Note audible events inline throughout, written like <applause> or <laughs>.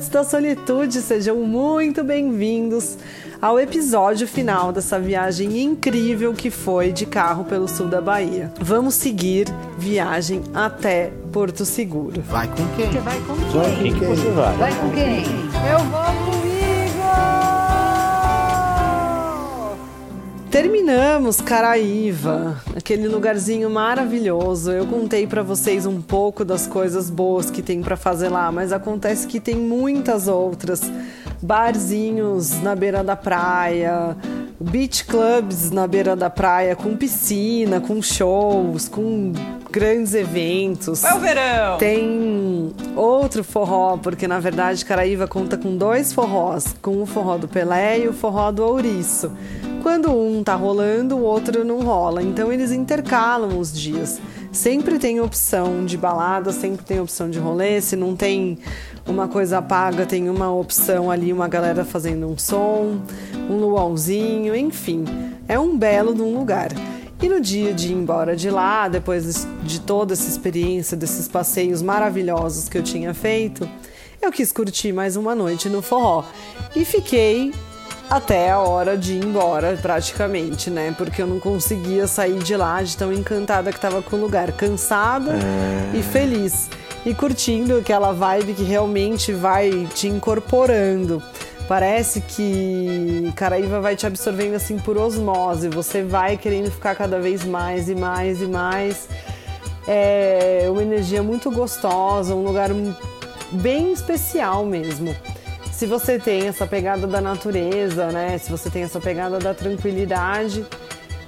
amantes da solitude, sejam muito bem-vindos ao episódio final dessa viagem incrível que foi de carro pelo sul da Bahia. Vamos seguir viagem até Porto Seguro. Vai com quem? Você vai com Vai, quem? quem que você vai? Vai com quem? Eu vou comigo! Terminamos Caraíva, aquele lugarzinho maravilhoso. Eu contei pra vocês um pouco das coisas boas que tem pra fazer lá, mas acontece que tem muitas outras. Barzinhos na beira da praia, beach clubs na beira da praia, com piscina, com shows, com grandes eventos. É o verão! Tem outro forró, porque na verdade Caraíva conta com dois forrós, com o forró do Pelé e o forró do Ouriço. Quando um tá rolando, o outro não rola, então eles intercalam os dias. Sempre tem opção de balada, sempre tem opção de rolê, se não tem uma coisa paga, tem uma opção ali, uma galera fazendo um som, um luauzinho, enfim. É um belo de um lugar. E no dia de ir embora de lá, depois de toda essa experiência, desses passeios maravilhosos que eu tinha feito, eu quis curtir mais uma noite no forró. E fiquei até a hora de ir embora, praticamente, né? Porque eu não conseguia sair de lá de tão encantada que estava com o lugar. Cansada e feliz. E curtindo aquela vibe que realmente vai te incorporando. Parece que Caraíva vai te absorvendo assim por osmose. Você vai querendo ficar cada vez mais e mais e mais. É uma energia muito gostosa, um lugar bem especial mesmo. Se você tem essa pegada da natureza, né? Se você tem essa pegada da tranquilidade,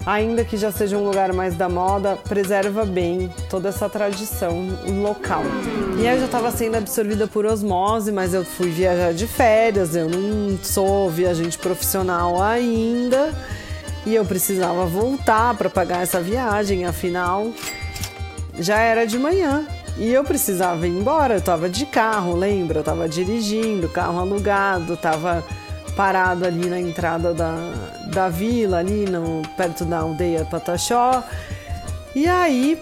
ainda que já seja um lugar mais da moda, preserva bem toda essa tradição local. E eu já estava sendo absorvida por osmose, mas eu fui viajar de férias, eu não sou viajante profissional ainda. E eu precisava voltar para pagar essa viagem, afinal já era de manhã. E eu precisava ir embora, eu tava de carro, lembra? Eu tava dirigindo, carro alugado, tava parado ali na entrada da, da vila, ali no, perto da aldeia Pataxó. E aí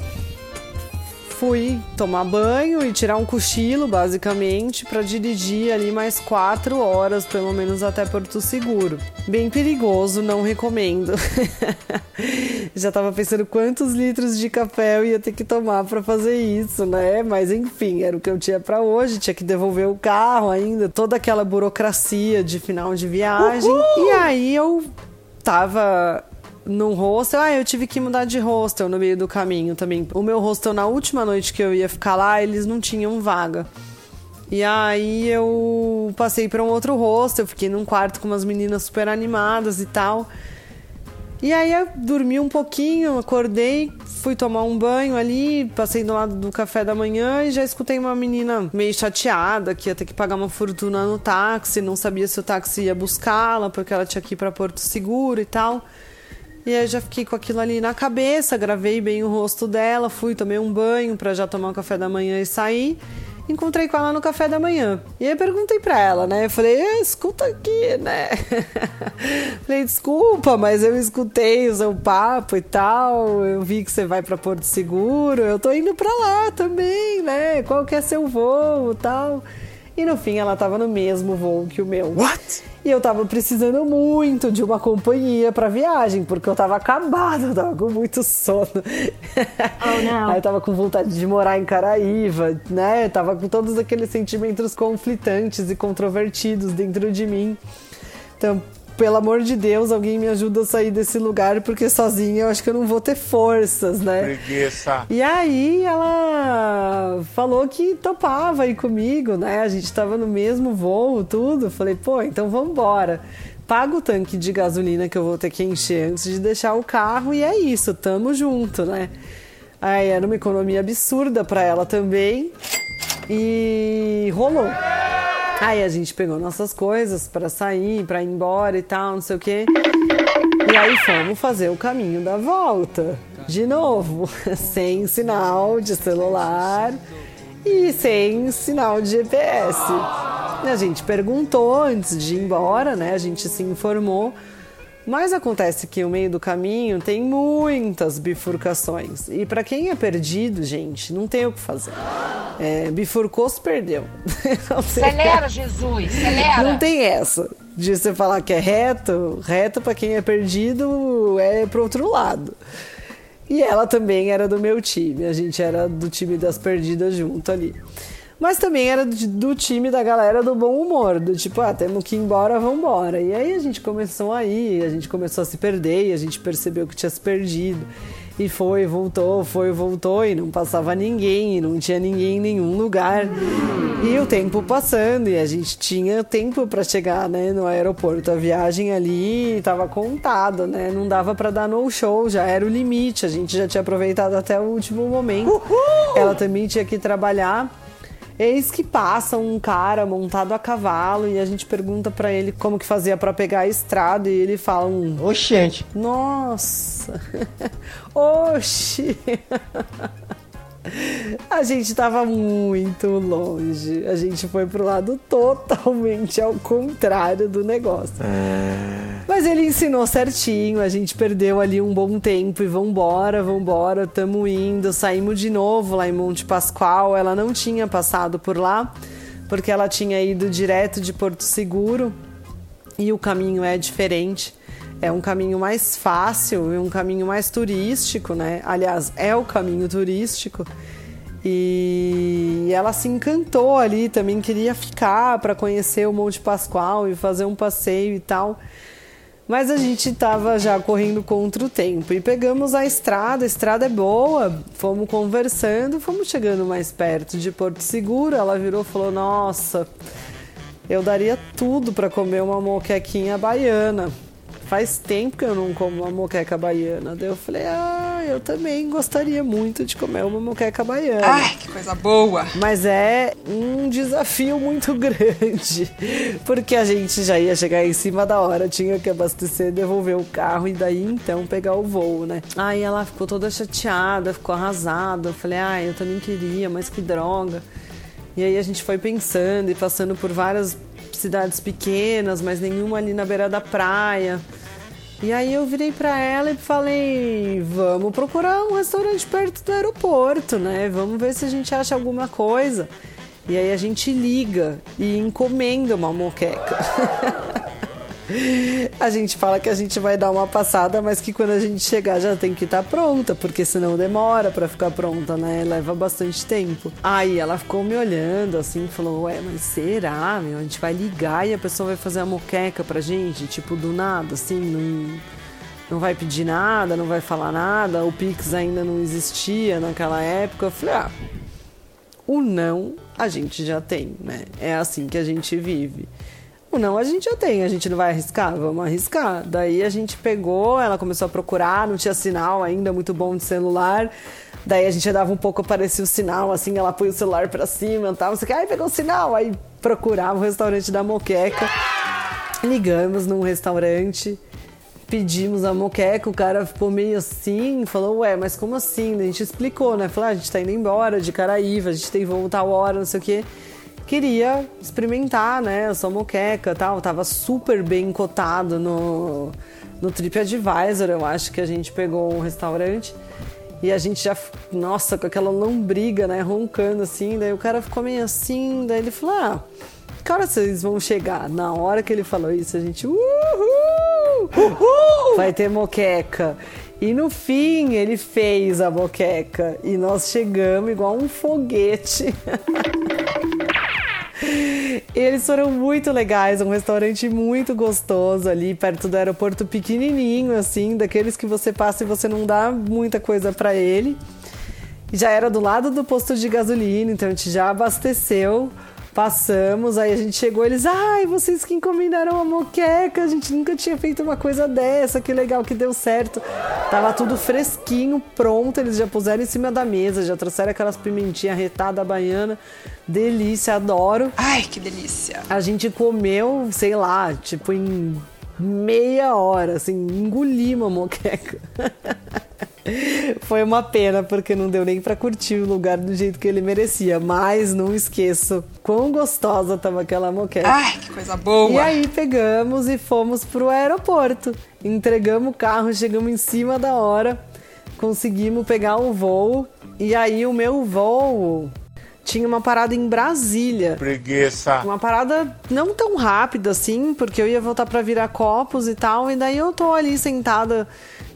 fui tomar banho e tirar um cochilo, basicamente, para dirigir ali mais quatro horas, pelo menos até Porto Seguro. Bem perigoso, não recomendo. <laughs> Já tava pensando quantos litros de café eu ia ter que tomar para fazer isso, né? Mas enfim, era o que eu tinha para hoje, tinha que devolver o carro ainda, toda aquela burocracia de final de viagem. Uhul! E aí eu tava num hostel. Ah, eu tive que mudar de hostel no meio do caminho também. O meu hostel, na última noite que eu ia ficar lá, eles não tinham vaga. E aí eu passei para um outro hostel, fiquei num quarto com umas meninas super animadas e tal. E aí eu dormi um pouquinho, acordei, fui tomar um banho ali, passei do lado do café da manhã e já escutei uma menina meio chateada que ia ter que pagar uma fortuna no táxi, não sabia se o táxi ia buscá-la porque ela tinha que ir para Porto Seguro e tal. E aí já fiquei com aquilo ali na cabeça, gravei bem o rosto dela, fui, tomei um banho para já tomar o café da manhã e sair. Encontrei com ela no café da manhã. E aí perguntei pra ela, né? Eu falei, escuta aqui, né? <laughs> falei, desculpa, mas eu escutei o seu papo e tal. Eu vi que você vai pra Porto Seguro. Eu tô indo pra lá também, né? Qual que é seu voo e tal? E no fim ela tava no mesmo voo que o meu. What? E eu tava precisando muito de uma companhia pra viagem, porque eu tava acabada, eu tava com muito sono. <laughs> Oh, não. Aí eu tava com vontade de morar em Caraíva, né? Eu tava com todos aqueles sentimentos conflitantes e controvertidos dentro de mim. Então, pelo amor de Deus, alguém me ajuda a sair desse lugar, porque sozinha eu acho que eu não vou ter forças, né? Preguiça. E aí ela falou que topava ir comigo, né? A gente tava no mesmo voo, tudo. Falei, pô, então vamos embora. Paga o tanque de gasolina que eu vou ter que encher antes de deixar o carro e é isso, tamo junto, né? Aí era uma economia absurda para ela também e rolou. Aí a gente pegou nossas coisas para sair, para ir embora e tal, não sei o quê. E aí fomos fazer o caminho da volta. De novo, <laughs> sem sinal de celular e sem sinal de GPS. A gente perguntou antes de ir embora, né? A gente se informou Mas acontece que o meio do caminho tem muitas bifurcações. E para quem é perdido, gente, não tem o que fazer. É, bifurcou, se perdeu. <laughs> Acelera, Jesus, acelera. Não tem essa de você falar que é reto. Reto para quem é perdido é pro outro lado. E ela também era do meu time. A gente era do time das perdidas junto ali. Mas também era do, time da galera do bom humor, do tipo, ah, temos que ir embora, vamos embora. E aí a gente começou a ir, a gente começou a se perder, e a gente percebeu que tinha se perdido. E foi, voltou, foi, voltou, e não passava ninguém, e não tinha ninguém em nenhum lugar. E o tempo passando, e a gente tinha tempo para chegar, né, no aeroporto. A viagem ali estava contada, né? Não dava para dar no show, já era o limite. A gente já tinha aproveitado até o último momento. Uhul! Ela também tinha que trabalhar. Eis que passa um cara montado a cavalo e a gente pergunta para ele como que fazia para pegar a estrada e ele fala um Oxente. Nossa. <laughs> Oxi. <laughs> <laughs> A gente tava muito longe. A gente foi pro lado totalmente ao contrário do negócio. É... Mas ele ensinou certinho, a gente perdeu ali um bom tempo e vambora, vambora, tamo indo. Saímos de novo lá em Monte Pascoal. Ela não tinha passado por lá, porque ela tinha ido direto de Porto Seguro e o caminho é diferente é um caminho mais fácil e um caminho mais turístico, né? Aliás, é o caminho turístico. E ela se encantou ali, também queria ficar para conhecer o Monte Pascoal e fazer um passeio e tal. Mas a gente estava já correndo contra o tempo e pegamos a estrada, a estrada é boa, fomos conversando, fomos chegando mais perto de Porto Seguro. Ela virou e falou: Nossa, eu daria tudo para comer uma moquequinha baiana faz tempo que eu não como uma moqueca baiana. Daí eu falei, ah, eu também gostaria muito de comer uma moqueca baiana. Ai, que coisa boa! Mas é um desafio muito <laughs> grande, porque a gente já ia chegar em cima da hora, tinha que abastecer, devolver o carro e daí então pegar o voo, né? Aí ela ficou toda chateada, ficou arrasada. Eu falei, ah, eu também queria, mas que droga. E aí a gente foi pensando e passando por várias cidades pequenas, mas nenhuma ali na beira da praia. E aí eu virei para ela e falei: vamos procurar um restaurante perto do aeroporto, né? Vamos ver se a gente acha alguma coisa. E aí a gente liga e encomenda uma moqueca. <laughs> a gente fala que a gente vai dar uma passada, mas que quando a gente chegar já tem que estar tá pronta, porque senão demora para ficar pronta, né? Leva bastante tempo. Aí ela ficou me olhando assim, falou: Ué, mas será, meu? A gente vai ligar e a pessoa vai fazer a moqueca pra gente, tipo, do nada, assim, não, não vai pedir nada, não vai falar nada. O Pix ainda não existia naquela época. Eu falei: Ah, o não a gente já tem, né? É assim que a gente vive. O não a gente já tem, a gente não vai arriscar? Vamos arriscar. Daí a gente pegou, ela começou a procurar, não tinha sinal ainda muito bom de celular. Daí a gente dava um pouco, aparecia o sinal, assim, ela põe o celular pra cima e tal. Você quer? Aí pegou o sinal, aí procurava o restaurante da Moqueca. Ligamos num restaurante, pedimos a moqueca, o cara ficou meio assim, falou, ué, mas como assim? A gente explicou, né? Falou, ah, a gente tá indo embora de Caraíva, a gente tem voo tal hora, não sei o quê queria experimentar, né, a sua moqueca tal. Tava super bem cotado no, no TripAdvisor, eu acho que a gente pegou um restaurante. E a gente já, nossa, com aquela lombriga, né, roncando assim. Daí o cara ficou meio assim, daí ele falou, ah, que hora vocês vão chegar? Na hora que ele falou isso, a gente, uhul! Uhul! Vai ter moqueca. E no fim ele fez a moqueca e nós chegamos igual um foguete. <laughs> Eles foram muito legais, um restaurante muito gostoso ali perto do aeroporto pequenininho assim, daqueles que você passa e você não dá muita coisa para ele. Já era do lado do posto de gasolina, então a gente já abasteceu. Passamos, aí a gente chegou, eles, ai, vocês que encomendaram a moqueca, a gente nunca tinha feito uma coisa dessa, que legal que deu certo. Tava tudo fresquinho, pronto, eles já puseram em cima da mesa, já trouxeram aquelas pimentinhas retada baiana. Delícia, adoro. Ai, que delícia. A gente comeu, sei lá, tipo em meia hora, assim, engoli uma moqueca. <laughs> Foi uma pena, porque não deu nem para curtir o lugar do jeito que ele merecia. Mas não esqueço quão gostosa tava aquela moqueca. Ai, que coisa boa! E aí pegamos e fomos pro aeroporto. Entregamos o carro, chegamos em cima da hora, conseguimos pegar o voo. E aí o meu voo tinha uma parada em Brasília. Preguiça. Uma parada não tão rápida assim, porque eu ia voltar para virar copos e tal. E daí eu tô ali sentada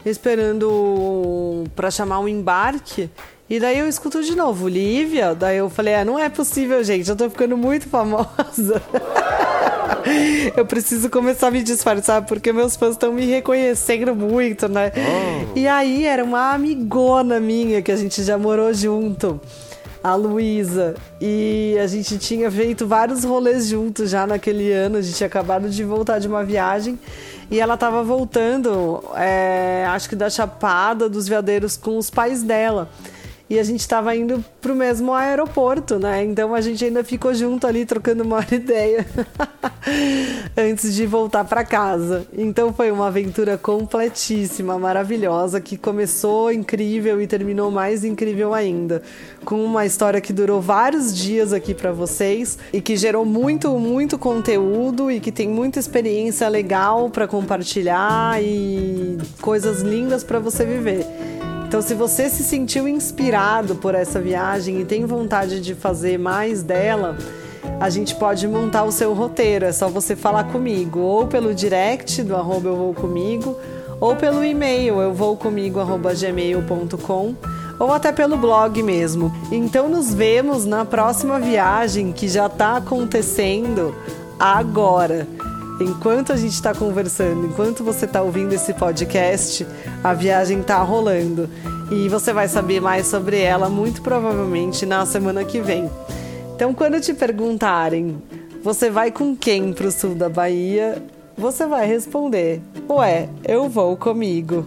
esperando para chamar um embarque. E daí eu escuto de novo, Lívia. Daí eu falei, ah, não é possível, gente, eu tô ficando muito famosa. <laughs> eu preciso começar a me disfarçar, porque meus fãs estão me reconhecendo muito, né? Oh. E aí era uma amigona minha que a gente já morou junto a Luísa. E a gente tinha feito vários rolês juntos já naquele ano. A gente tinha acabado de voltar de uma viagem. E ela estava voltando, é, acho que da Chapada dos Veadeiros, com os pais dela e a gente estava indo pro mesmo aeroporto, né? Então a gente ainda ficou junto ali trocando uma <laughs> ideia <laughs> antes de voltar para casa. Então foi uma aventura completíssima, maravilhosa, que começou incrível e terminou mais incrível ainda, com uma história que durou vários dias aqui para vocês e que gerou muito, muito conteúdo e que tem muita experiência legal para compartilhar e coisas lindas para você viver. Então, se você se sentiu inspirado por essa viagem e tem vontade de fazer mais dela, a gente pode montar o seu roteiro. É só você falar comigo, ou pelo direct do arroba eu vou comigo, ou pelo e-mail eu vou comigo gmail.com ou até pelo blog mesmo. Então nos vemos na próxima viagem que já está acontecendo agora. Enquanto a gente está conversando, enquanto você está ouvindo esse podcast, a viagem está rolando. E você vai saber mais sobre ela muito provavelmente na semana que vem. Então, quando te perguntarem, você vai com quem para o sul da Bahia? Você vai responder: Ué, eu vou comigo.